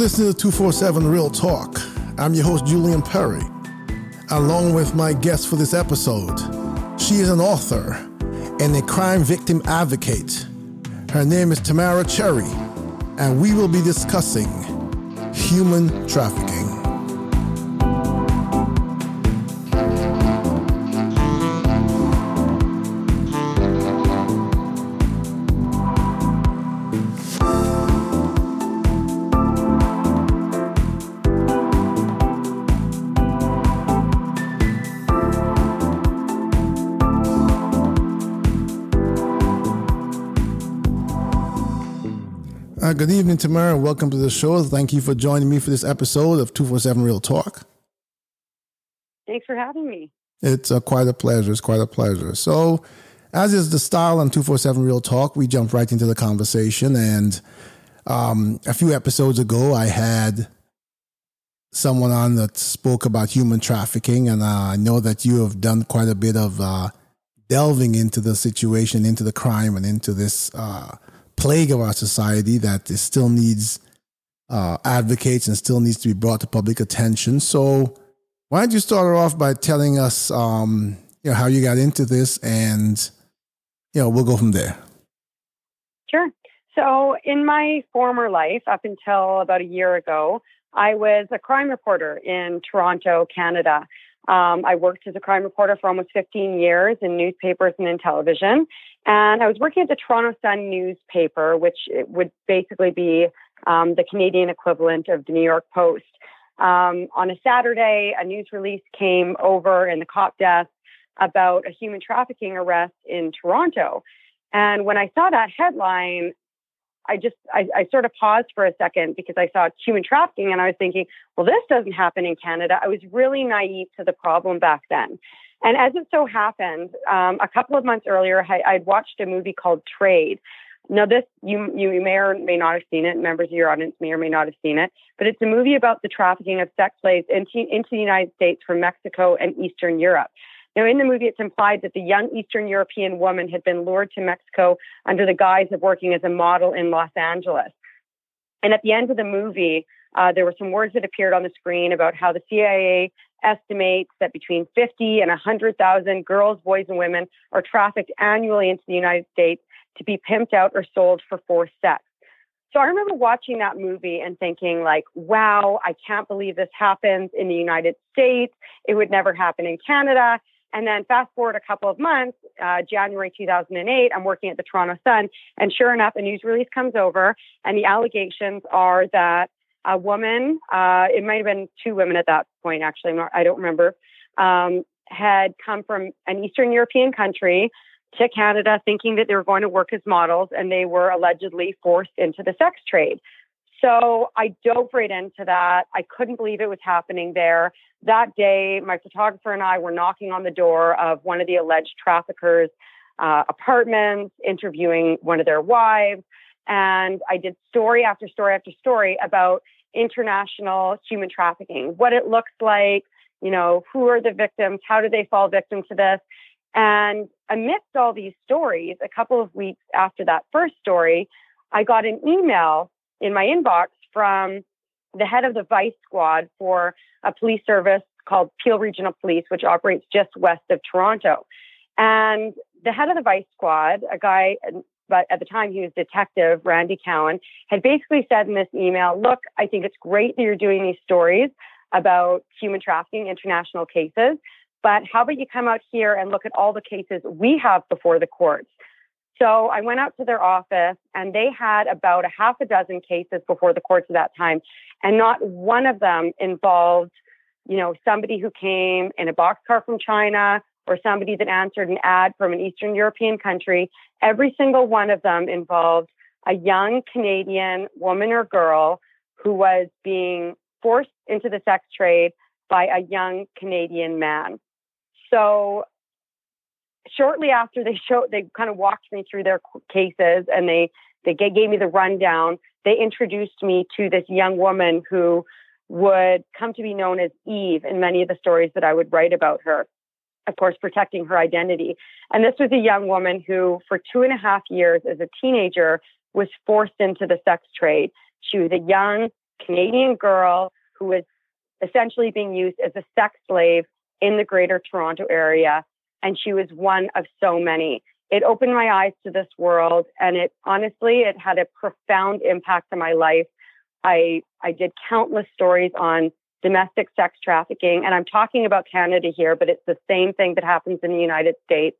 Listening to 247 Real Talk. I'm your host, Julian Perry, along with my guest for this episode. She is an author and a crime victim advocate. Her name is Tamara Cherry, and we will be discussing human trafficking. Evening, Tamara, and welcome to the show. Thank you for joining me for this episode of 247 Real Talk. Thanks for having me. It's uh, quite a pleasure. It's quite a pleasure. So, as is the style on 247 Real Talk, we jump right into the conversation. And um, a few episodes ago, I had someone on that spoke about human trafficking. And uh, I know that you have done quite a bit of uh, delving into the situation, into the crime, and into this uh, plague of our society that it still needs uh, advocates and still needs to be brought to public attention. So, why don't you start off by telling us, um, you know, how you got into this, and you know, we'll go from there. Sure. So, in my former life, up until about a year ago, I was a crime reporter in Toronto, Canada. Um, I worked as a crime reporter for almost 15 years in newspapers and in television. And I was working at the Toronto Sun newspaper, which would basically be um, the Canadian equivalent of the New York Post. Um, on a Saturday, a news release came over in the cop desk about a human trafficking arrest in Toronto. And when I saw that headline, I just I, I, sort of paused for a second because I saw human trafficking and I was thinking, well, this doesn't happen in Canada. I was really naive to the problem back then. And as it so happened, um, a couple of months earlier, I, I'd watched a movie called Trade. Now, this you you may or may not have seen it. Members of your audience may or may not have seen it, but it's a movie about the trafficking of sex slaves into into the United States from Mexico and Eastern Europe. Now, in the movie, it's implied that the young Eastern European woman had been lured to Mexico under the guise of working as a model in Los Angeles. And at the end of the movie, uh, there were some words that appeared on the screen about how the CIA estimates that between 50 and 100,000 girls, boys, and women are trafficked annually into the United States to be pimped out or sold for forced sex. So I remember watching that movie and thinking like, wow, I can't believe this happens in the United States. It would never happen in Canada. And then fast forward a couple of months, uh, January 2008, I'm working at the Toronto Sun. And sure enough, a news release comes over, and the allegations are that a woman, uh, it might have been two women at that point, actually, I don't remember, um, had come from an Eastern European country to Canada thinking that they were going to work as models, and they were allegedly forced into the sex trade. So I dove right into that. I couldn't believe it was happening there. That day, my photographer and I were knocking on the door of one of the alleged traffickers' uh, apartments, interviewing one of their wives. And I did story after story after story about international human trafficking, what it looks like, you know, who are the victims, how do they fall victim to this? And amidst all these stories, a couple of weeks after that first story, I got an email in my inbox from the head of the vice squad for a police service called Peel Regional Police, which operates just west of Toronto. And the head of the vice squad, a guy, but at the time he was detective, Randy Cowan, had basically said in this email, look, I think it's great that you're doing these stories about human trafficking, international cases, but how about you come out here and look at all the cases we have before the courts? So I went out to their office and they had about a half a dozen cases before the courts at that time. And not one of them involved, you know, somebody who came in a boxcar from China or somebody that answered an ad from an Eastern European country. Every single one of them involved a young Canadian woman or girl who was being forced into the sex trade by a young Canadian man. So shortly after they showed, they kind of walked me through their cases and they, they gave me the rundown. They introduced me to this young woman who would come to be known as Eve in many of the stories that I would write about her. Of course, protecting her identity. And this was a young woman who, for two and a half years as a teenager, was forced into the sex trade. She was a young Canadian girl who was essentially being used as a sex slave in the greater Toronto area. And she was one of so many. It opened my eyes to this world and it honestly, it had a profound impact on my life. I, I did countless stories on domestic sex trafficking. And I'm talking about Canada here, but it's the same thing that happens in the United States.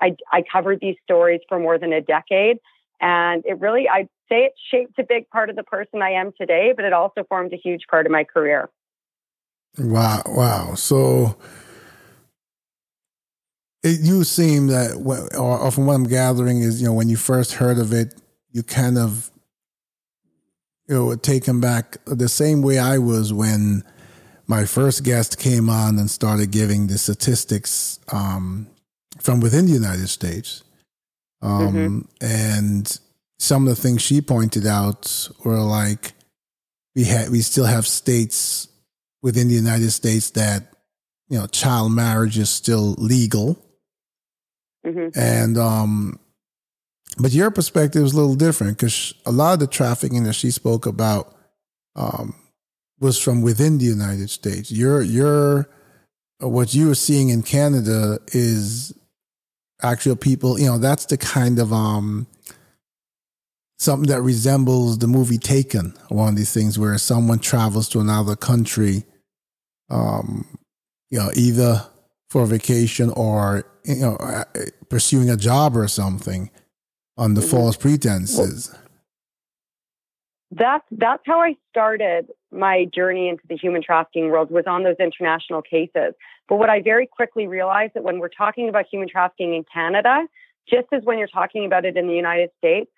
I, I covered these stories for more than a decade. And it really, I'd say it shaped a big part of the person I am today, but it also formed a huge part of my career. Wow. Wow. So it, you seem that, or, or from what I'm gathering, is, you know, when you first heard of it, you kind of you know, taken back the same way I was when my first guest came on and started giving the statistics um, from within the United States. Um, mm-hmm. And some of the things she pointed out were like we had we still have states within the United States that you know child marriage is still legal, mm-hmm. and um, but your perspective is a little different because a lot of the trafficking that she spoke about um, was from within the United States. Your your what you are seeing in Canada is actual people. You know, that's the kind of um, something that resembles the movie Taken. One of these things where someone travels to another country, um, you know, either for vacation or you know uh, pursuing a job or something on the mm-hmm. false pretenses. Well, that's that's how I started my journey into the human trafficking world was on those international cases. But what I very quickly realized that when we're talking about human trafficking in Canada, just as when you're talking about it in the United States,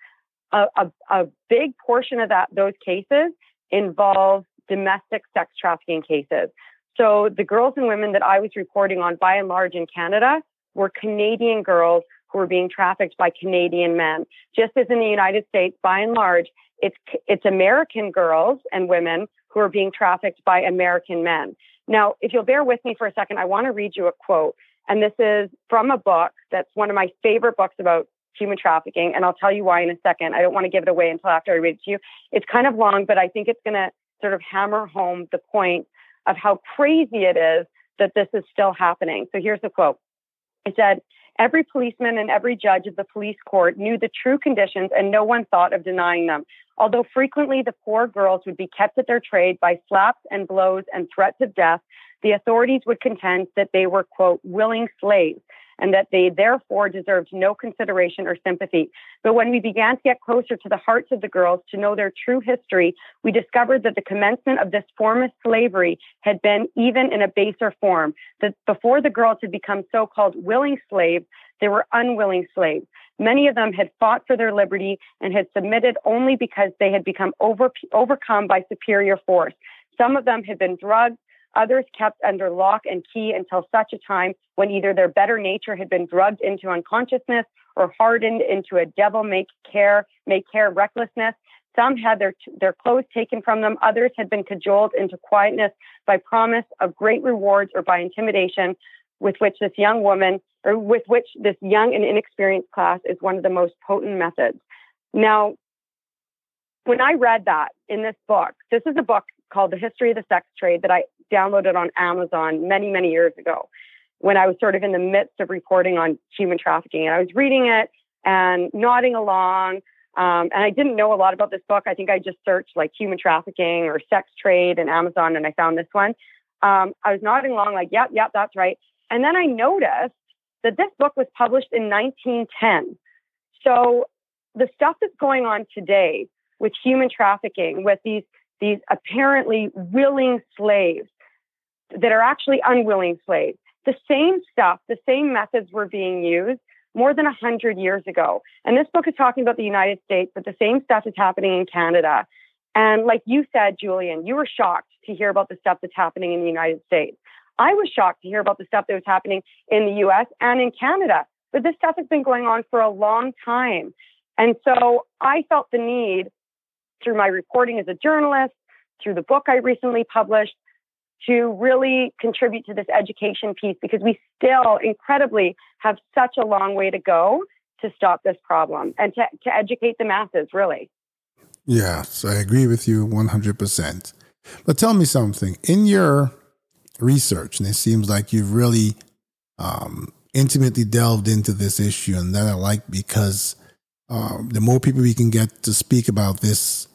a, a, a big portion of that those cases involve domestic sex trafficking cases. So the girls and women that I was reporting on, by and large in Canada, were Canadian girls who were being trafficked by Canadian men. Just as in the United States, by and large, it's, it's American girls and women who are being trafficked by American men. Now, if you'll bear with me for a second, I want to read you a quote. And this is from a book that's one of my favorite books about human trafficking. And I'll tell you why in a second. I don't want to give it away until after I read it to you. It's kind of long, but I think it's going to sort of hammer home the point of how crazy it is that this is still happening. So here's the quote. It said, Every policeman and every judge of the police court knew the true conditions and no one thought of denying them. Although frequently the poor girls would be kept at their trade by slaps and blows and threats of death, the authorities would contend that they were, quote, willing slaves and that they therefore deserved no consideration or sympathy. But when we began to get closer to the hearts of the girls to know their true history, we discovered that the commencement of this form of slavery had been even in a baser form, that before the girls had become so called willing slaves, they were unwilling slaves. Many of them had fought for their liberty and had submitted only because they had become over, overcome by superior force. Some of them had been drugged, others kept under lock and key until such a time when either their better nature had been drugged into unconsciousness or hardened into a devil make care, make care recklessness. Some had their, their clothes taken from them. Others had been cajoled into quietness by promise of great rewards or by intimidation with which this young woman or with which this young and inexperienced class is one of the most potent methods. Now, when I read that in this book, this is a book called The History of the Sex Trade that I downloaded on Amazon many, many years ago when I was sort of in the midst of reporting on human trafficking. And I was reading it and nodding along. Um, and I didn't know a lot about this book. I think I just searched like human trafficking or sex trade in Amazon and I found this one. Um, I was nodding along, like, yep, yep, that's right. And then I noticed that this book was published in 1910. So the stuff that's going on today with human trafficking, with these these apparently willing slaves that are actually unwilling slaves. The same stuff, the same methods were being used more than 100 years ago. And this book is talking about the United States, but the same stuff is happening in Canada. And like you said, Julian, you were shocked to hear about the stuff that's happening in the United States. I was shocked to hear about the stuff that was happening in the US and in Canada. But this stuff has been going on for a long time. And so I felt the need through my reporting as a journalist, through the book I recently published, to really contribute to this education piece because we still incredibly have such a long way to go to stop this problem and to, to educate the masses, really. Yes, I agree with you 100%. But tell me something. In your research, and it seems like you've really um, intimately delved into this issue, and that I like because um, the more people we can get to speak about this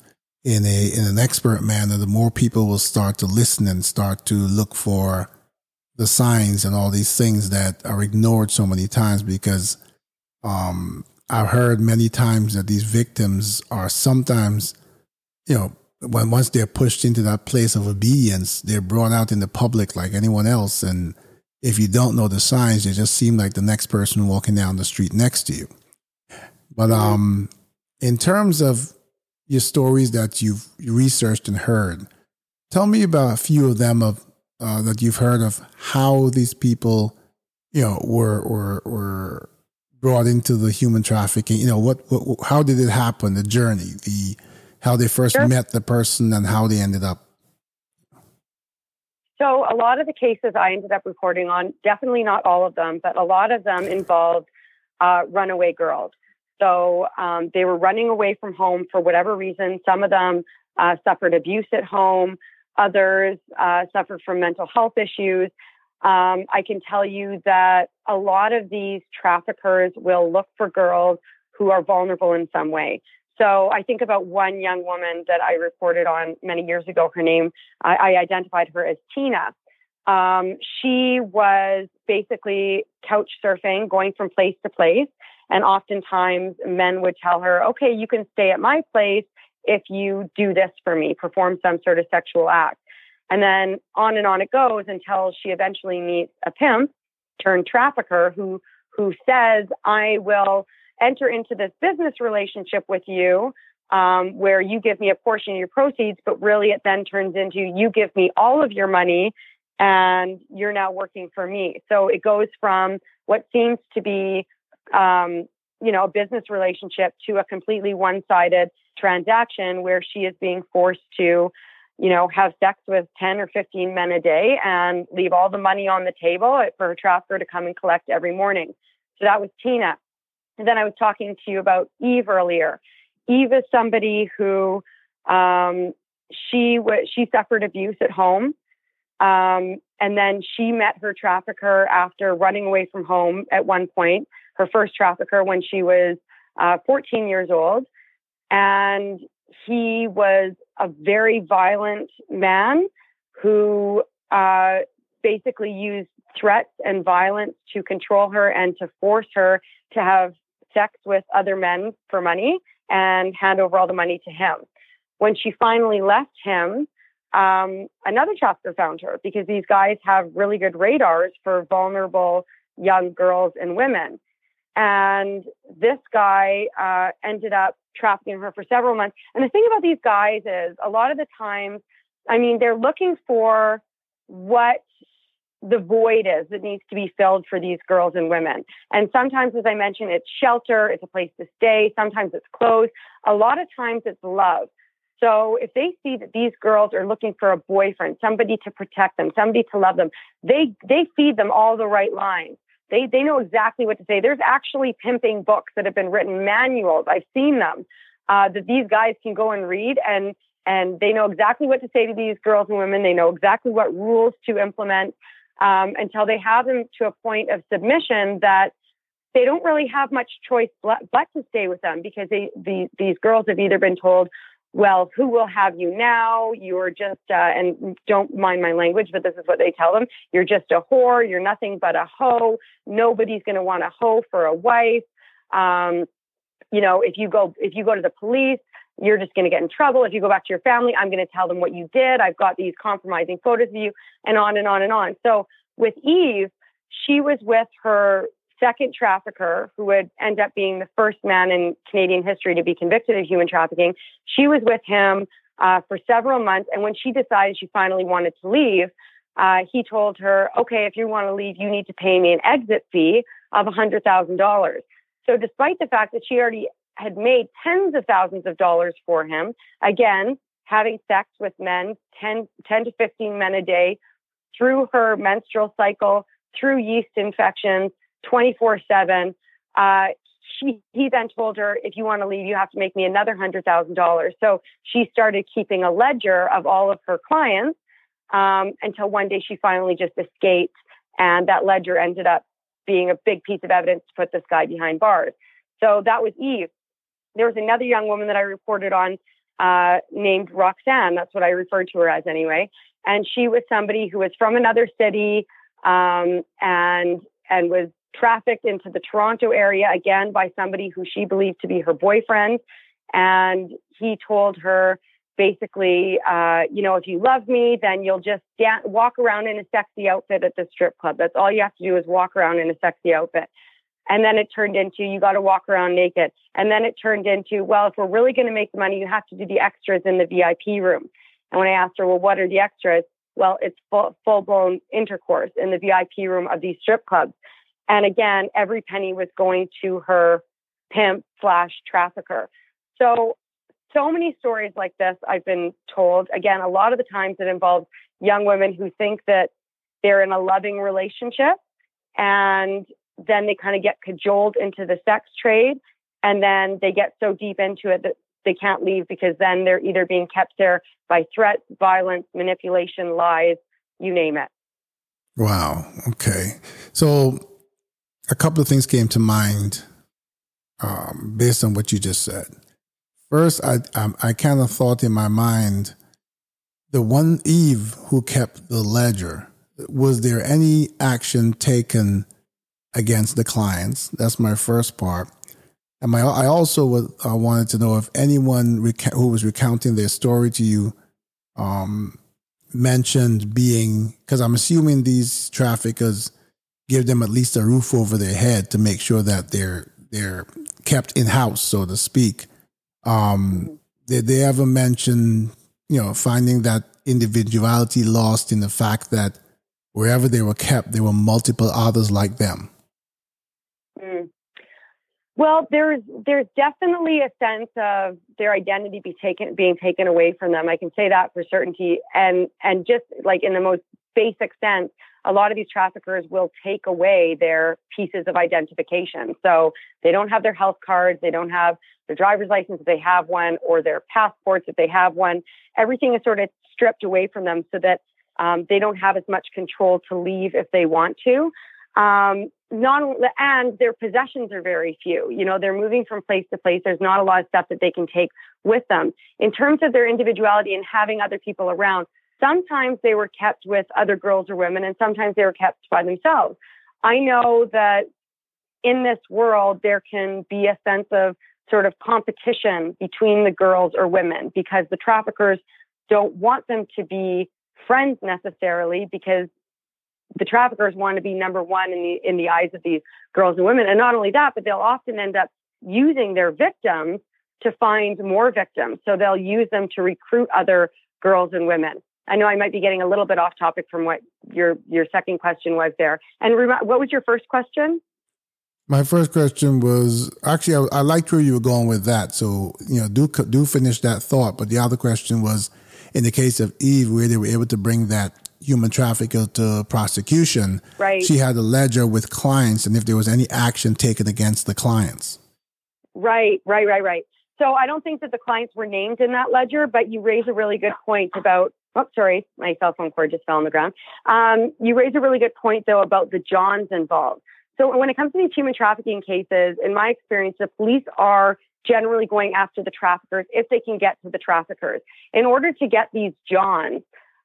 in a in an expert manner, the more people will start to listen and start to look for the signs and all these things that are ignored so many times because um, I've heard many times that these victims are sometimes, you know, when once they're pushed into that place of obedience, they're brought out in the public like anyone else. And if you don't know the signs, they just seem like the next person walking down the street next to you. But um, in terms of your stories that you've researched and heard, tell me about a few of them of uh, that you've heard of how these people, you know, were were were brought into the human trafficking. You know, what, what how did it happen? The journey, the how they first sure. met the person and how they ended up? So, a lot of the cases I ended up reporting on, definitely not all of them, but a lot of them involved uh, runaway girls. So, um, they were running away from home for whatever reason. Some of them uh, suffered abuse at home, others uh, suffered from mental health issues. Um, I can tell you that a lot of these traffickers will look for girls who are vulnerable in some way. So I think about one young woman that I reported on many years ago. Her name, I, I identified her as Tina. Um, she was basically couch surfing, going from place to place. And oftentimes men would tell her, okay, you can stay at my place if you do this for me, perform some sort of sexual act. And then on and on it goes until she eventually meets a pimp turned trafficker who who says, I will enter into this business relationship with you um, where you give me a portion of your proceeds, but really it then turns into you give me all of your money and you're now working for me. So it goes from what seems to be, um, you know, a business relationship to a completely one sided transaction where she is being forced to, you know, have sex with 10 or 15 men a day and leave all the money on the table for her trafficker to come and collect every morning. So that was Tina. And then I was talking to you about Eve earlier. Eve is somebody who um, she w- she suffered abuse at home, um, and then she met her trafficker after running away from home at one point. Her first trafficker when she was uh, 14 years old, and he was a very violent man who uh, basically used threats and violence to control her and to force her to have sex with other men for money and hand over all the money to him. When she finally left him, um, another chapter found her because these guys have really good radars for vulnerable young girls and women. And this guy uh, ended up trafficking her for several months. And the thing about these guys is a lot of the times, I mean, they're looking for what the void is that needs to be filled for these girls and women. And sometimes, as I mentioned, it's shelter, it's a place to stay, sometimes it's clothes, a lot of times it's love. So if they see that these girls are looking for a boyfriend, somebody to protect them, somebody to love them, they they feed them all the right lines. They they know exactly what to say. There's actually pimping books that have been written, manuals. I've seen them uh, that these guys can go and read, and and they know exactly what to say to these girls and women. They know exactly what rules to implement um, until they have them to a point of submission that they don't really have much choice but, to stay with them because they, the, these girls have either been told, well, who will have you now? You're just, uh, and don't mind my language, but this is what they tell them. You're just a whore. You're nothing but a hoe. Nobody's going to want a hoe for a wife. Um, you know, if you go, if you go to the police, you're just going to get in trouble. If you go back to your family, I'm going to tell them what you did. I've got these compromising photos of you, and on and on and on. So with Eve, she was with her second trafficker, who would end up being the first man in Canadian history to be convicted of human trafficking. She was with him uh, for several months, and when she decided she finally wanted to leave, uh, he told her, "Okay, if you want to leave, you need to pay me an exit fee of $100,000." So, despite the fact that she already had made tens of thousands of dollars for him. Again, having sex with men, 10, 10 to 15 men a day, through her menstrual cycle, through yeast infections, 24 7. Uh, she, he then told her, if you want to leave, you have to make me another hundred thousand dollars. So she started keeping a ledger of all of her clients um, until one day she finally just escaped, and that ledger ended up being a big piece of evidence to put this guy behind bars. So that was Eve. There was another young woman that I reported on uh, named Roxanne. That's what I referred to her as anyway. And she was somebody who was from another city um, and and was trafficked into the Toronto area again by somebody who she believed to be her boyfriend. And he told her basically, uh, you know, if you love me, then you'll just da- walk around in a sexy outfit at the strip club. That's all you have to do is walk around in a sexy outfit. And then it turned into you got to walk around naked. And then it turned into, well, if we're really going to make the money, you have to do the extras in the VIP room. And when I asked her, well, what are the extras? Well, it's full, full blown intercourse in the VIP room of these strip clubs. And again, every penny was going to her pimp slash trafficker. So, so many stories like this I've been told. Again, a lot of the times it involves young women who think that they're in a loving relationship and then they kind of get cajoled into the sex trade and then they get so deep into it that they can't leave because then they're either being kept there by threats, violence, manipulation, lies, you name it. Wow. Okay. So a couple of things came to mind um, based on what you just said. First, I I, I kind of thought in my mind the one Eve who kept the ledger. Was there any action taken against the clients? That's my first part. And my, I also would, uh, wanted to know if anyone reca- who was recounting their story to you um, mentioned being, because I'm assuming these traffickers give them at least a roof over their head to make sure that they're they're kept in house, so to speak. Um, did they ever mention, you know, finding that individuality lost in the fact that wherever they were kept, there were multiple others like them? Well, there's there's definitely a sense of their identity be taken being taken away from them. I can say that for certainty. And and just like in the most basic sense, a lot of these traffickers will take away their pieces of identification. So they don't have their health cards, they don't have their driver's license if they have one, or their passports if they have one. Everything is sort of stripped away from them so that um, they don't have as much control to leave if they want to. Um, not and their possessions are very few. You know, they're moving from place to place. There's not a lot of stuff that they can take with them. In terms of their individuality and having other people around, sometimes they were kept with other girls or women, and sometimes they were kept by themselves. I know that in this world there can be a sense of sort of competition between the girls or women because the traffickers don't want them to be friends necessarily because the traffickers want to be number one in the in the eyes of these girls and women. And not only that, but they'll often end up using their victims to find more victims. So they'll use them to recruit other girls and women. I know I might be getting a little bit off topic from what your your second question was there. And rem- what was your first question? My first question was actually I, I liked where you were going with that. So you know, do do finish that thought. But the other question was, in the case of Eve, where they were able to bring that human trafficker to prosecution, right. she had a ledger with clients and if there was any action taken against the clients. Right, right, right, right. So I don't think that the clients were named in that ledger, but you raise a really good point about. Oh, sorry, my cell phone cord just fell on the ground. Um, you raise a really good point though about the Johns involved. So when it comes to these human trafficking cases, in my experience, the police are generally going after the traffickers if they can get to the traffickers. In order to get these Johns,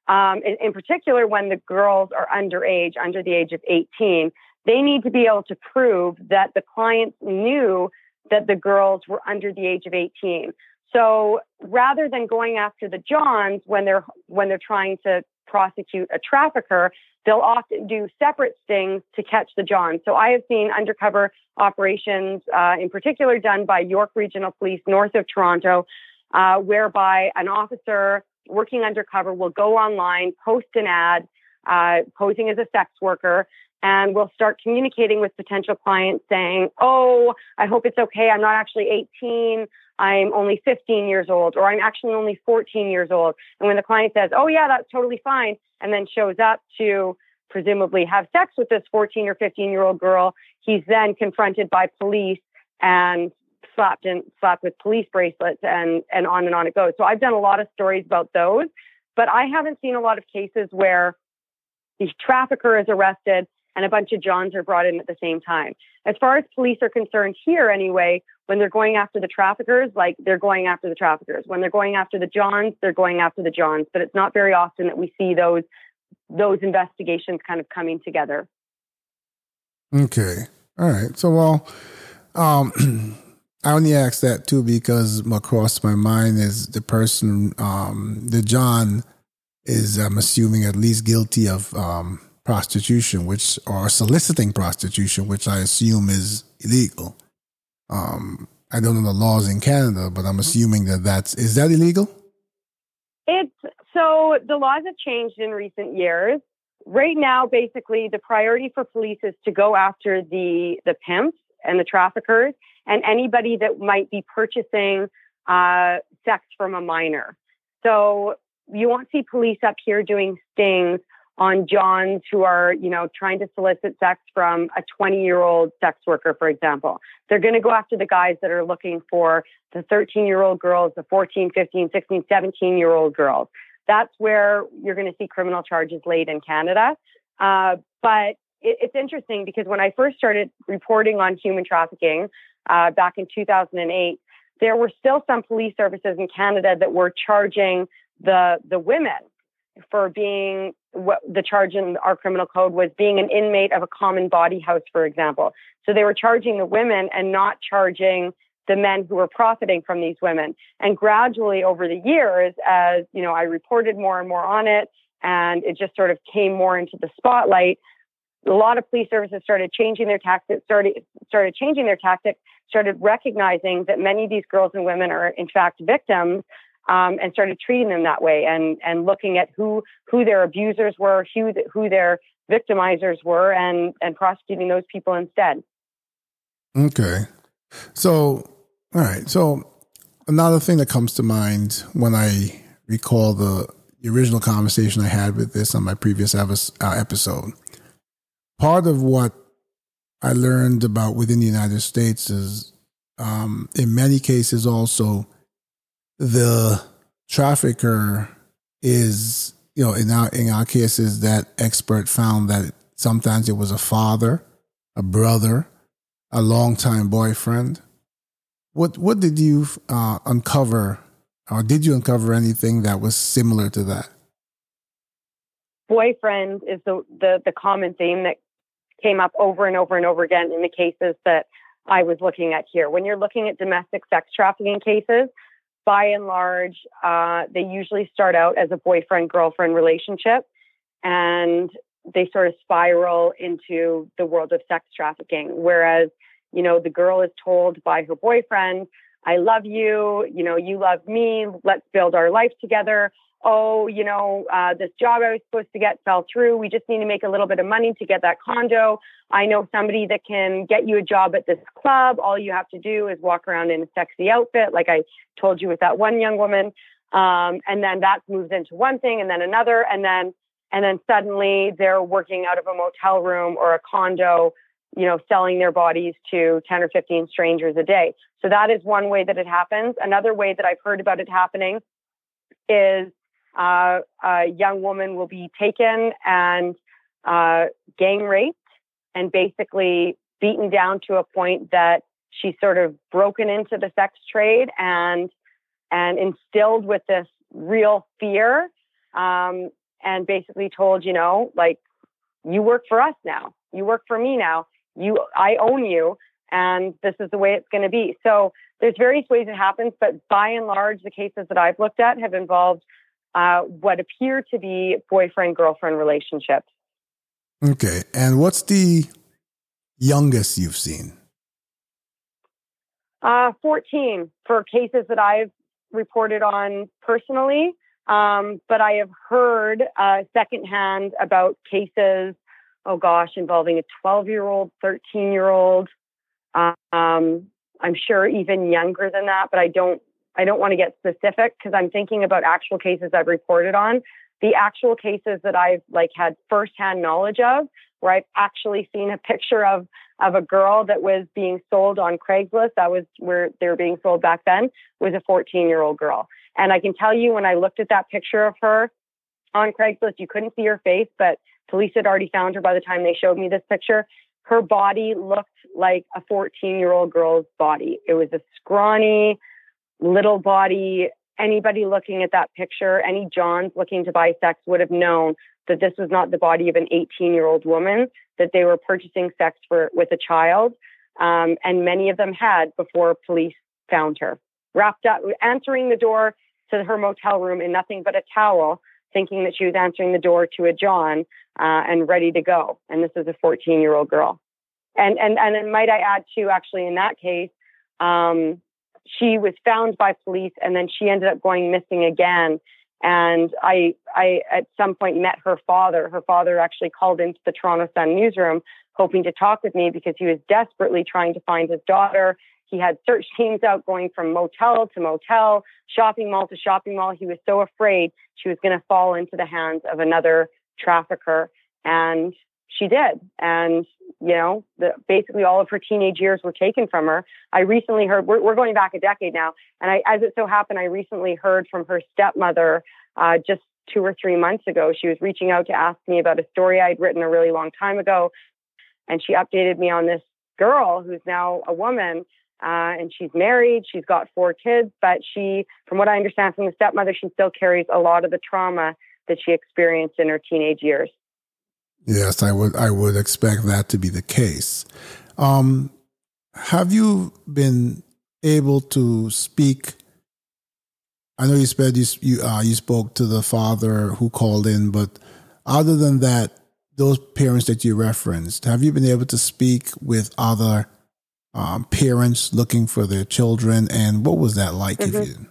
um, in, in particular when the girls are underage, under the age of 18, they need to be able to prove that the clients knew that the girls were under the age of 18. So rather than going after the Johns when they're when they're trying to prosecute a trafficker, they'll often do separate stings to catch the Johns. So I have seen undercover operations, uh, in particular done by York Regional Police north of Toronto, uh, whereby an officer working undercover will go online, post an ad, uh, posing as a sex worker, and we'll start communicating with potential clients saying, Oh, I hope it's okay. I'm not actually 18. I'm only 15 years old, or I'm actually only 14 years old. And when the client says, Oh, yeah, that's totally fine, and then shows up to presumably have sex with this 14 or 15 year old girl, he's then confronted by police and slapped in slapped with police bracelets and and on and on it goes. So I've done a lot of stories about those, but I haven't seen a lot of cases where the trafficker is arrested and a bunch of Johns are brought in at the same time. As far as police are concerned here anyway, when they're going after the traffickers, like they're going after the traffickers. When they're going after the Johns, they're going after the Johns. But it's not very often that we see those those investigations kind of coming together. Okay. All right. So well, um I only ask that too because what crossed my mind is the person, um, the John is, I'm assuming, at least guilty of um, prostitution, which or soliciting prostitution, which I assume is illegal. Um, I don't know the laws in Canada, but I'm assuming that that's is that illegal? It's so the laws have changed in recent years. Right now, basically, the priority for police is to go after the the pimps and the traffickers and anybody that might be purchasing uh, sex from a minor. So you won't see police up here doing stings on Johns who are, you know, trying to solicit sex from a 20 year old sex worker, for example. They're going to go after the guys that are looking for the 13 year old girls, the 14, 15, 16, 17 year old girls. That's where you're going to see criminal charges laid in Canada. Uh, but it, it's interesting because when I first started reporting on human trafficking uh, back in 2008, there were still some police services in Canada that were charging the the women for being what the charge in our criminal code was being an inmate of a common bawdy house, for example. So they were charging the women and not charging the men who were profiting from these women. And gradually over the years, as you know, I reported more and more on it, and it just sort of came more into the spotlight. A lot of police services started changing their tactics, started started changing their tactics, started recognizing that many of these girls and women are in fact victims um, and started treating them that way and and looking at who who their abusers were, who who their victimizers were, and and prosecuting those people instead. Okay, so all right, so another thing that comes to mind when I recall the, the original conversation I had with this on my previous uh, episode, part of what I learned about within the United States is, um, in many cases, also the trafficker is, you know, in our in our cases, that expert found that sometimes it was a father, a brother, a longtime boyfriend. What what did you uh, uncover, or did you uncover anything that was similar to that? Boyfriend is the the, the common theme that came up over and over and over again in the cases that I was looking at here. When you're looking at domestic sex trafficking cases, by and large, uh, they usually start out as a boyfriend girlfriend relationship and they sort of spiral into the world of sex trafficking. Whereas, you know, the girl is told by her boyfriend, I love you, you know, you love me, let's build our life together oh, you know, uh, this job I was supposed to get fell through. We just need to make a little bit of money to get that condo. I know somebody that can get you a job at this club. All you have to do is walk around in a sexy outfit, like I told you with that one young woman. Um, and then that moves into one thing and then another. And then, and then suddenly they're working out of a motel room or a condo, you know, selling their bodies to 10 or 15 strangers a day. So that is one way that it happens. Another way that I've heard about it happening is uh, a young woman will be taken and uh, gang raped and basically beaten down to a point that she's sort of broken into the sex trade and and instilled with this real fear um, and basically told you know like you work for us now. You work for me now. You i own you and this is the way it's going to be. So there's various ways it happens but by and large the cases that i've looked at have involved uh, what appear to be boyfriend girlfriend relationships. Okay. And what's the youngest you've seen? Uh, 14 for cases that I've reported on personally. Um, but I have heard uh, secondhand about cases, oh gosh, involving a 12 year old, 13 year old. Um, I'm sure even younger than that, but I don't I don't want to get specific because I'm thinking about actual cases I've reported on. The actual cases that I've like had firsthand knowledge of, where I've actually seen a picture of of a girl that was being sold on Craigslist. That was where they were being sold back then. Was a 14 year old girl, and I can tell you when I looked at that picture of her on Craigslist, you couldn't see her face, but police had already found her by the time they showed me this picture. Her body looked like a 14 year old girl's body. It was a scrawny little body. Anybody looking at that picture, any Johns looking to buy sex would have known that this was not the body of an 18 year old woman, that they were purchasing sex for with a child. Um, and many of them had before police found her wrapped up, answering the door to her motel room in nothing but a towel, thinking that she was answering the door to a John uh, and ready to go. And this is a 14 year old girl. And, and, and might I add too, actually, in that case, um, she was found by police and then she ended up going missing again. And I, I at some point met her father. Her father actually called into the Toronto Sun newsroom hoping to talk with me because he was desperately trying to find his daughter. He had search teams out going from motel to motel, shopping mall to shopping mall. He was so afraid she was going to fall into the hands of another trafficker. And she did. And, you know, the, basically all of her teenage years were taken from her. I recently heard, we're, we're going back a decade now. And I, as it so happened, I recently heard from her stepmother uh, just two or three months ago. She was reaching out to ask me about a story I'd written a really long time ago. And she updated me on this girl who's now a woman. Uh, and she's married, she's got four kids, but she, from what I understand from the stepmother, she still carries a lot of the trauma that she experienced in her teenage years. Yes, I would. I would expect that to be the case. Um, have you been able to speak? I know you said you you, uh, you spoke to the father who called in, but other than that, those parents that you referenced, have you been able to speak with other um, parents looking for their children, and what was that like? Mm-hmm. If you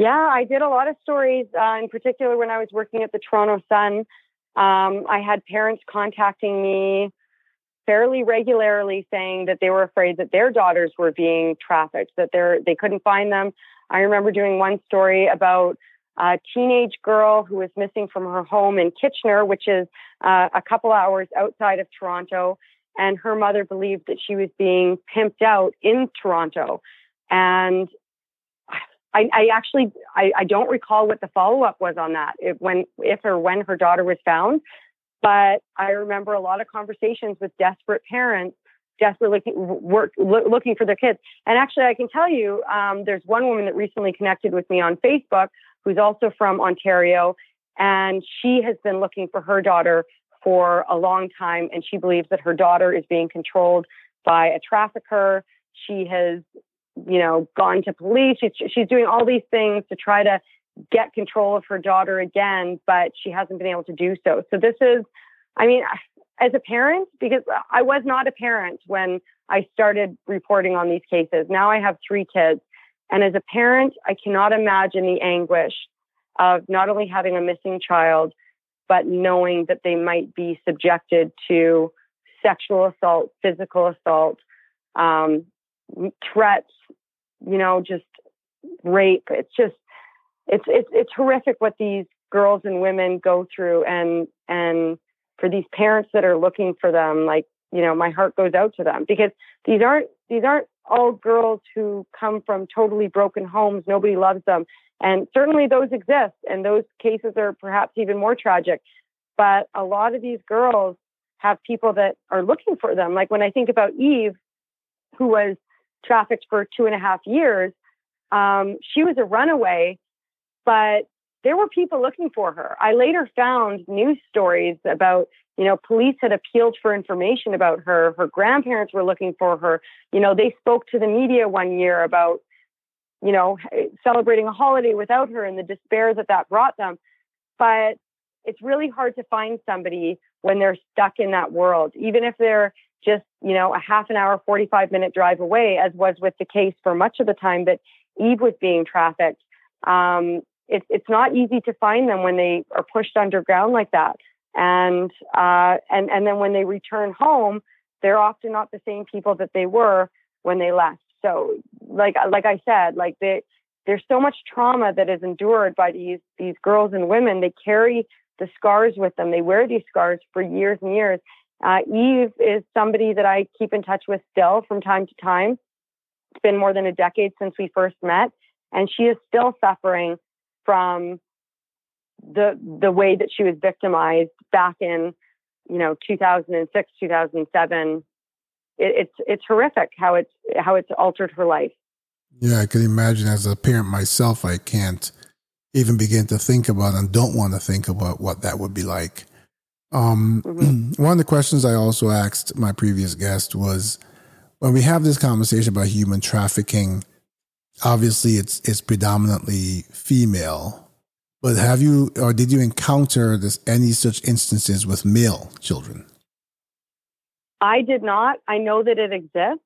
yeah, I did a lot of stories, uh, in particular when I was working at the Toronto Sun. Um, I had parents contacting me fairly regularly saying that they were afraid that their daughters were being trafficked, that they couldn't find them. I remember doing one story about a teenage girl who was missing from her home in Kitchener, which is uh, a couple hours outside of Toronto, and her mother believed that she was being pimped out in Toronto. And I, I actually I, I, don't recall what the follow up was on that if, when if or when her daughter was found, but I remember a lot of conversations with desperate parents desperately looking, work, looking for their kids. And actually, I can tell you, um, there's one woman that recently connected with me on Facebook who's also from Ontario, and she has been looking for her daughter for a long time, and she believes that her daughter is being controlled by a trafficker. She has you know, gone to police. She's, she's doing all these things to try to get control of her daughter again, but she hasn't been able to do so. So this is, I mean, as a parent, because I was not a parent when I started reporting on these cases. Now I have three kids. And as a parent, I cannot imagine the anguish of not only having a missing child, but knowing that they might be subjected to sexual assault, physical assault, um, threats, you know, just rape. It's just it's it's it's horrific what these girls and women go through. And and for these parents that are looking for them like you know my heart goes out to them because these aren't these aren't all girls who come from totally broken homes. Nobody loves them. And certainly those exist. And those cases are perhaps even more tragic. But a lot of these girls have people that are looking for them. Like when i think about eve who was trafficked for two and a half years. Um, she was a runaway, but there were people looking for her. I later found news stories about, you know, police had appealed for information about her. Her grandparents were looking for her. You know, they spoke to the media one year about, you know, celebrating a holiday without her and the despair that that brought them. But it's really hard to find somebody when they're stuck in that world, even if they're just, you know, a half an hour, 45 minute drive away, as was with the case for much of the time that Eve was being trafficked. Um, it, it's not easy to find them when they are pushed underground like that. And, uh, and, and then when they return home, they're often not the same people that they were when they left. So, like, like I said, like they, there's so much trauma that is endured by these, these girls and women. They carry the scars with them. They wear these scars for years and years Uh, Eve is somebody that I keep in touch with still from time to time. It's been more than a decade since we first met, and she is still suffering from the the way that she was victimized back in you know 2006 2007 it, it's it's horrific how it's how it's altered her life yeah i can imagine as a parent myself i can't even begin to think about and don't want to think about what that would be like um, mm-hmm. one of the questions i also asked my previous guest was when we have this conversation about human trafficking obviously it's it's predominantly female but have you or did you encounter this any such instances with male children? I did not. I know that it exists,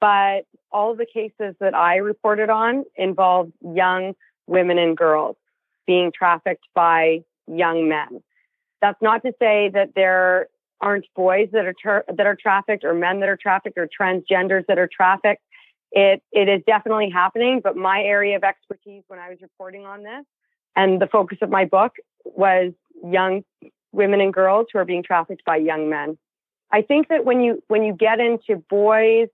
but all the cases that I reported on involved young women and girls being trafficked by young men. That's not to say that there aren't boys that are tra- that are trafficked or men that are trafficked or transgenders that are trafficked. It it is definitely happening, but my area of expertise when I was reporting on this and the focus of my book was young women and girls who are being trafficked by young men. I think that when you when you get into boys,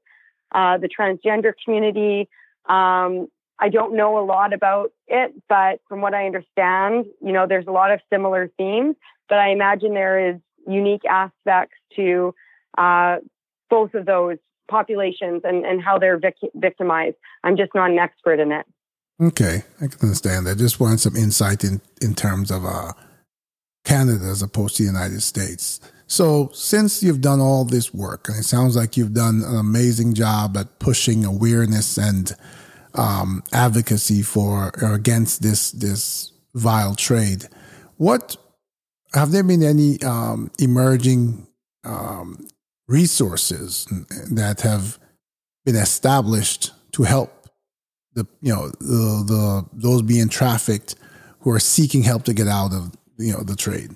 uh, the transgender community, um, I don't know a lot about it, but from what I understand, you know, there's a lot of similar themes. But I imagine there is unique aspects to uh, both of those populations and, and how they're vic- victimized. I'm just not an expert in it. Okay, I can understand that. Just want some insight in in terms of uh, Canada as opposed to the United States. So, since you've done all this work, and it sounds like you've done an amazing job at pushing awareness and um, advocacy for or against this this vile trade, what have there been any um, emerging um, resources that have been established to help the you know the the those being trafficked who are seeking help to get out of you know the trade?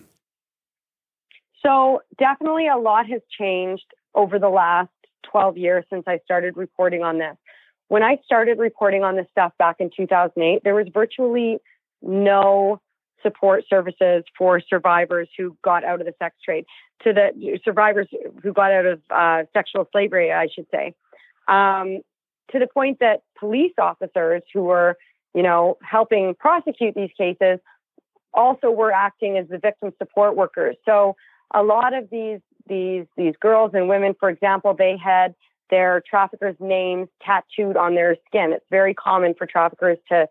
So definitely a lot has changed over the last 12 years since I started reporting on this. When I started reporting on this stuff back in 2008, there was virtually no support services for survivors who got out of the sex trade, to the survivors who got out of uh, sexual slavery, I should say. Um, to the point that police officers who were, you know, helping prosecute these cases also were acting as the victim support workers. So a lot of these these these girls and women, for example, they had their traffickers' names tattooed on their skin. It's very common for traffickers to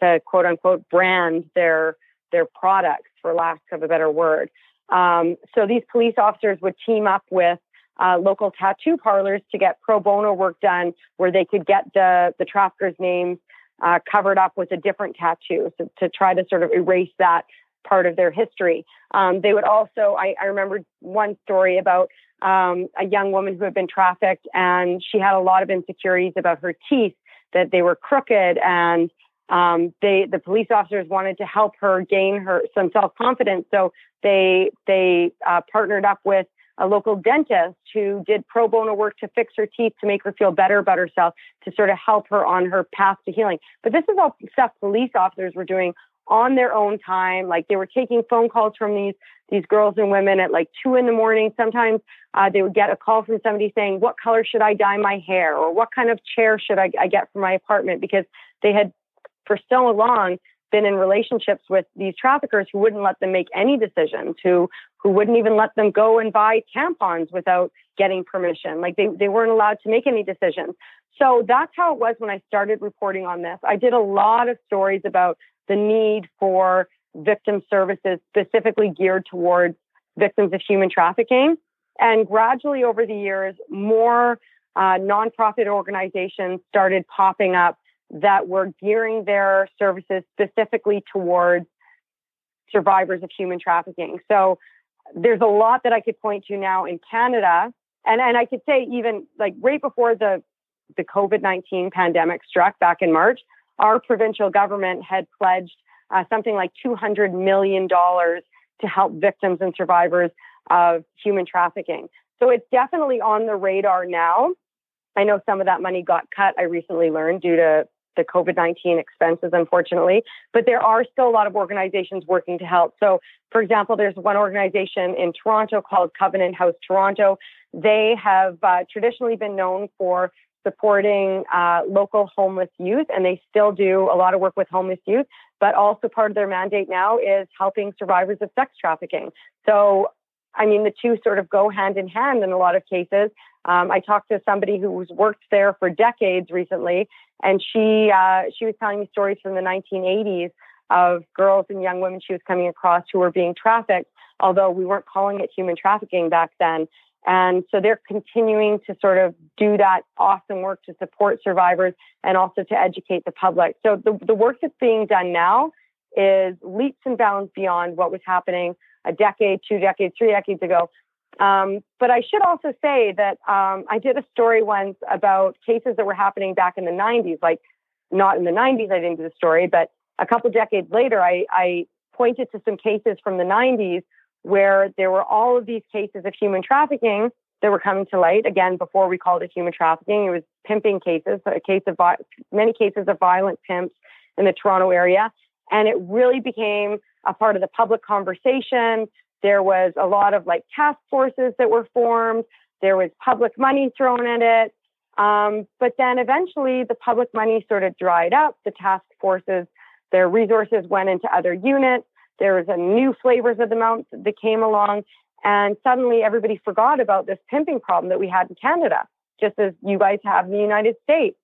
to quote unquote brand their their products, for lack of a better word. Um, so these police officers would team up with uh, local tattoo parlors to get pro bono work done where they could get the, the traffickers' names uh, covered up with a different tattoo so, to try to sort of erase that part of their history. Um, they would also, I, I remember one story about um, a young woman who had been trafficked and she had a lot of insecurities about her teeth, that they were crooked and um, they the police officers wanted to help her gain her some self confidence, so they they uh, partnered up with a local dentist who did pro bono work to fix her teeth to make her feel better about herself to sort of help her on her path to healing. But this is all stuff police officers were doing on their own time. Like they were taking phone calls from these these girls and women at like two in the morning. Sometimes uh, they would get a call from somebody saying, "What color should I dye my hair?" or "What kind of chair should I, I get for my apartment?" Because they had for so long been in relationships with these traffickers who wouldn't let them make any decisions, who who wouldn't even let them go and buy tampons without getting permission. Like they, they weren't allowed to make any decisions. So that's how it was when I started reporting on this. I did a lot of stories about the need for victim services specifically geared towards victims of human trafficking. And gradually over the years, more uh, nonprofit organizations started popping up that were gearing their services specifically towards survivors of human trafficking. So there's a lot that I could point to now in Canada. And, and I could say even like right before the, the COVID-19 pandemic struck back in March, our provincial government had pledged uh, something like $200 million to help victims and survivors of human trafficking. So it's definitely on the radar now. I know some of that money got cut, I recently learned, due to the COVID 19 expenses, unfortunately. But there are still a lot of organizations working to help. So, for example, there's one organization in Toronto called Covenant House Toronto. They have uh, traditionally been known for supporting uh, local homeless youth, and they still do a lot of work with homeless youth. But also part of their mandate now is helping survivors of sex trafficking. So, I mean, the two sort of go hand in hand in a lot of cases. Um, I talked to somebody who's worked there for decades recently, and she uh, she was telling me stories from the 1980s of girls and young women she was coming across who were being trafficked, although we weren't calling it human trafficking back then. And so they're continuing to sort of do that awesome work to support survivors and also to educate the public. So the, the work that's being done now is leaps and bounds beyond what was happening a decade, two decades, three decades ago. Um, but I should also say that um, I did a story once about cases that were happening back in the 90s, like not in the 90s, I didn't do the story, but a couple decades later, I, I pointed to some cases from the 90s where there were all of these cases of human trafficking that were coming to light. Again, before we called it human trafficking, it was pimping cases, a case of many cases of violent pimps in the Toronto area. And it really became a part of the public conversation. There was a lot of like task forces that were formed. There was public money thrown at it. Um, but then eventually the public money sort of dried up. The task forces, their resources went into other units. There was a new flavors of the mount that came along. And suddenly everybody forgot about this pimping problem that we had in Canada, just as you guys have in the United States.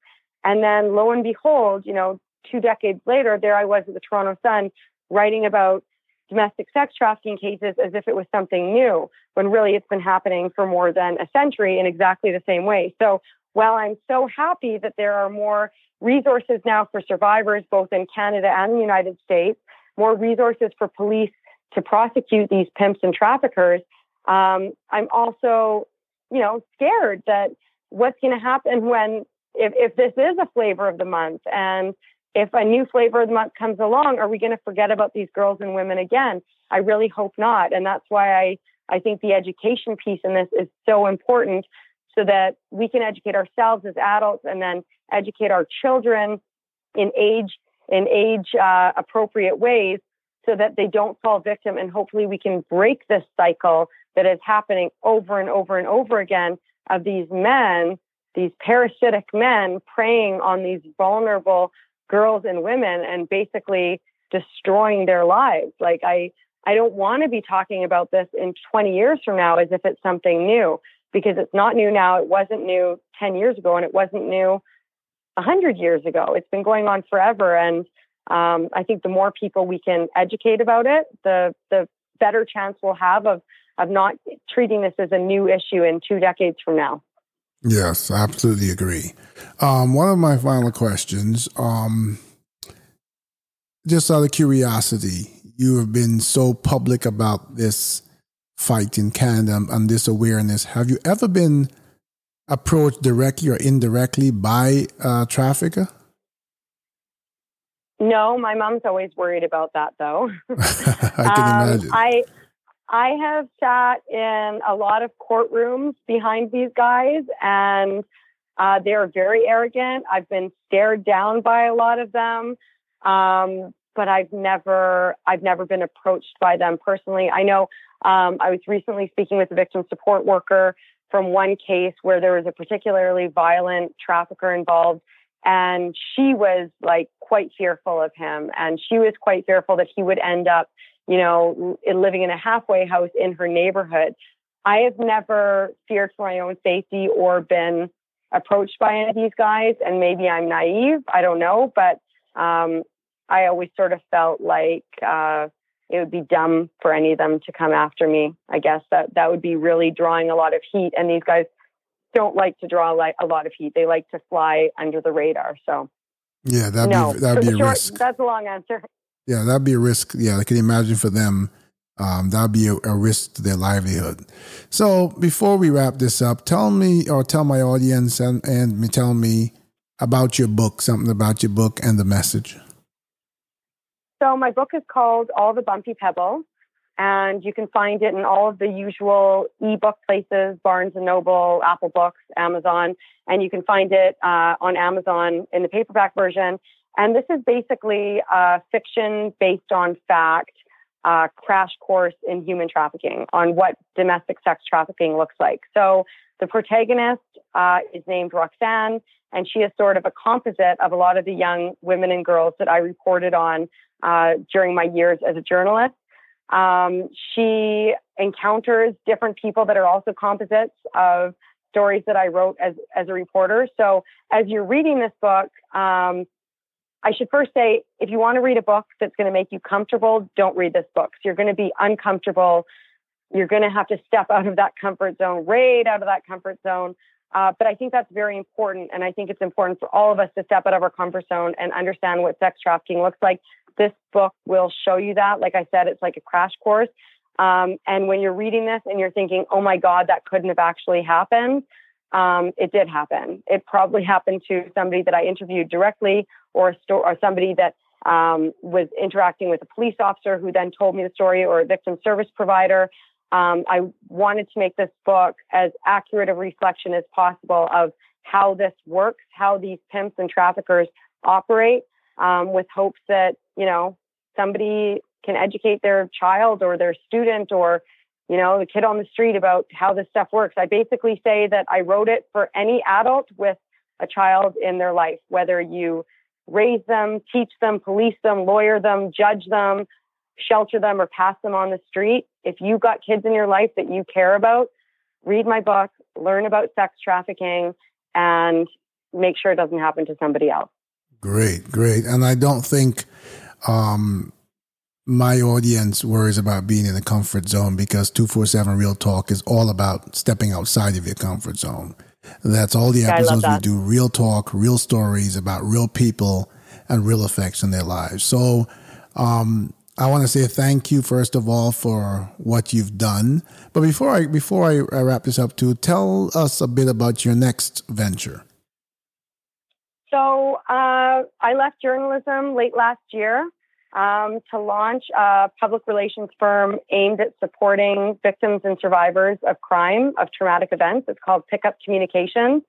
And then lo and behold, you know, two decades later, there I was at the Toronto Sun writing about domestic sex trafficking cases as if it was something new, when really it's been happening for more than a century in exactly the same way. So while I'm so happy that there are more resources now for survivors, both in Canada and the United States, more resources for police to prosecute these pimps and traffickers, um, I'm also, you know, scared that what's going to happen when if, if this is a flavor of the month and if a new flavor of the month comes along, are we going to forget about these girls and women again? I really hope not. And that's why I, I think the education piece in this is so important so that we can educate ourselves as adults and then educate our children in age in age uh, appropriate ways so that they don't fall victim. And hopefully we can break this cycle that is happening over and over and over again of these men these parasitic men preying on these vulnerable girls and women and basically destroying their lives. Like i i don't want to be talking about this in 20 years from now as if it's something new because it's not new now. It wasn't new 10 years ago and it wasn't new 100 years ago. It's been going on forever. And um, I think the more people we can educate about it, the, the better chance we'll have of, of not treating this as a new issue in two decades from now. Yes, I absolutely agree. Um, one of my final questions, um, just out of curiosity, you have been so public about this fight in Canada and this awareness. Have you ever been approached directly or indirectly by a trafficker? No, my mom's always worried about that though. I can um, imagine. I I have sat in a lot of courtrooms behind these guys and uh, they're very arrogant. I've been stared down by a lot of them. Um, but I've never I've never been approached by them personally. I know um, I was recently speaking with a victim support worker from one case where there was a particularly violent trafficker involved and she was like quite fearful of him. And she was quite fearful that he would end up you know living in a halfway house in her neighborhood. I have never feared for my own safety or been approached by any of these guys and maybe i'm naive i don't know but um, i always sort of felt like uh, it would be dumb for any of them to come after me. I guess that that would be really drawing a lot of heat, and these guys don't like to draw like a lot of heat. They like to fly under the radar. So yeah, that'd no. be that'd be a short, risk. That's a long answer. Yeah, that'd be a risk. Yeah, I can imagine for them. Um, that'd be a, a, risk to their livelihood. So before we wrap this up, tell me or tell my audience and, and me tell me about your book, something about your book and the message. So my book is called All the Bumpy Pebbles. and you can find it in all of the usual ebook places Barnes and Noble, Apple Books, Amazon, and you can find it uh, on Amazon in the paperback version. And this is basically a fiction based on fact uh, crash course in human trafficking on what domestic sex trafficking looks like. So the protagonist uh, is named Roxanne, and she is sort of a composite of a lot of the young women and girls that I reported on uh, during my years as a journalist. Um, she encounters different people that are also composites of stories that I wrote as as a reporter. So as you're reading this book, um, I should first say if you want to read a book that's going to make you comfortable, don't read this book. So you're going to be uncomfortable. You're going to have to step out of that comfort zone, right out of that comfort zone. Uh, but I think that's very important. And I think it's important for all of us to step out of our comfort zone and understand what sex trafficking looks like. This book will show you that. Like I said, it's like a crash course. Um, and when you're reading this and you're thinking, oh my God, that couldn't have actually happened, um, it did happen. It probably happened to somebody that I interviewed directly or, sto- or somebody that um, was interacting with a police officer who then told me the story or a victim service provider. Um, I wanted to make this book as accurate a reflection as possible of how this works, how these pimps and traffickers operate, um, with hopes that, you know, somebody can educate their child or their student or you know, the kid on the street about how this stuff works. I basically say that I wrote it for any adult with a child in their life, whether you raise them, teach them, police them, lawyer them, judge them, shelter them, or pass them on the street. If you've got kids in your life that you care about, read my book, learn about sex trafficking, and make sure it doesn't happen to somebody else. Great, great. And I don't think um, my audience worries about being in a comfort zone because 247 Real Talk is all about stepping outside of your comfort zone. That's all the episodes we do real talk, real stories about real people and real effects in their lives. So, um, I want to say thank you first of all for what you've done. But before I before I, wrap this up, too, tell us a bit about your next venture. So uh, I left journalism late last year um, to launch a public relations firm aimed at supporting victims and survivors of crime, of traumatic events. It's called Pickup Communications.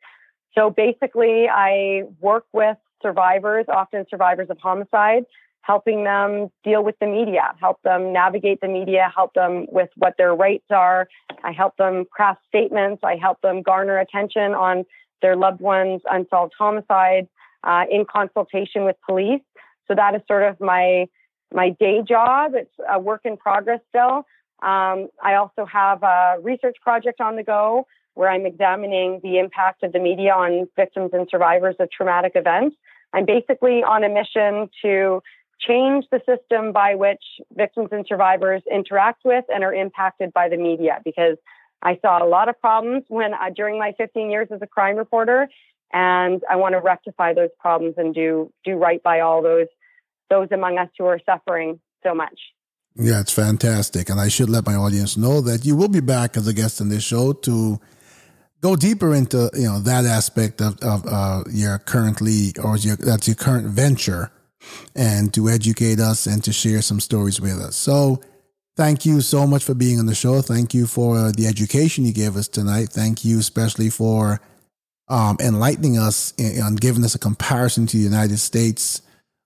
So basically, I work with survivors, often survivors of homicide, helping them deal with the media, help them navigate the media, help them with what their rights are. I help them craft statements. I help them garner attention on their loved ones' unsolved homicides uh, in consultation with police. So that is sort of my my day job. It's a work in progress still. Um, I also have a research project on the go where I'm examining the impact of the media on victims and survivors of traumatic events. I'm basically on a mission to change the system by which victims and survivors interact with and are impacted by the media because I saw a lot of problems when uh, during my 15 years as a crime reporter and I want to rectify those problems and do do right by all those those among us who are suffering so much. Yeah, it's fantastic. And I should let my audience know that you will be back as a guest in this show to go deeper into, you know, that aspect of, of uh, your currently, or your, that's your current venture and to educate us and to share some stories with us. So thank you so much for being on the show. Thank you for the education you gave us tonight. Thank you especially for um, enlightening us and giving us a comparison to the United States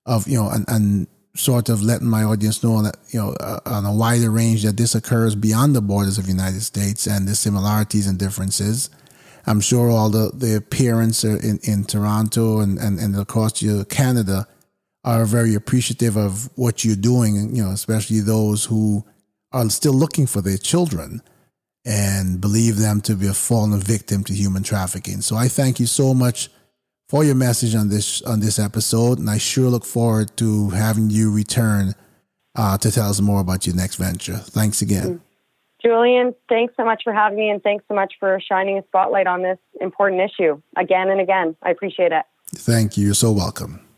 of you know and, and sort of letting my audience know that you know uh, on a wider range that this occurs beyond the borders of the United States and the similarities and differences. I'm sure all the the parents in in Toronto and and, and across Canada are very appreciative of what you're doing. You know, especially those who are still looking for their children and believe them to be a fallen victim to human trafficking. So I thank you so much for your message on this on this episode, and I sure look forward to having you return uh, to tell us more about your next venture. Thanks again. Mm. Julian, thanks so much for having me, and thanks so much for shining a spotlight on this important issue again and again. I appreciate it. Thank you. You're so welcome.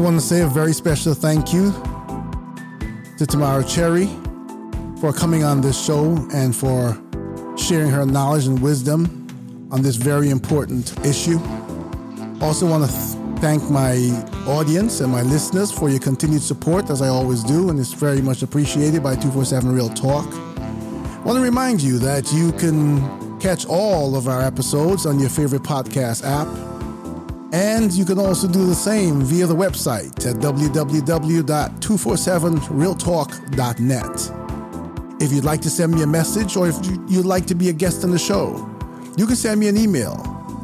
Want to say a very special thank you to Tamara Cherry for coming on this show and for sharing her knowledge and wisdom on this very important issue. Also, want to th- thank my audience and my listeners for your continued support, as I always do, and it's very much appreciated by 247 Real Talk. I want to remind you that you can catch all of our episodes on your favorite podcast app. And you can also do the same via the website at www.247realtalk.net. If you'd like to send me a message or if you'd like to be a guest on the show, you can send me an email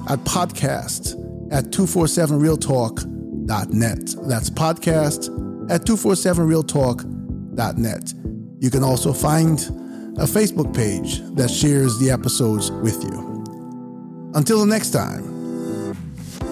at podcast at 247realtalk.net. That's podcast at 247realtalk.net. You can also find a Facebook page that shares the episodes with you. Until the next time,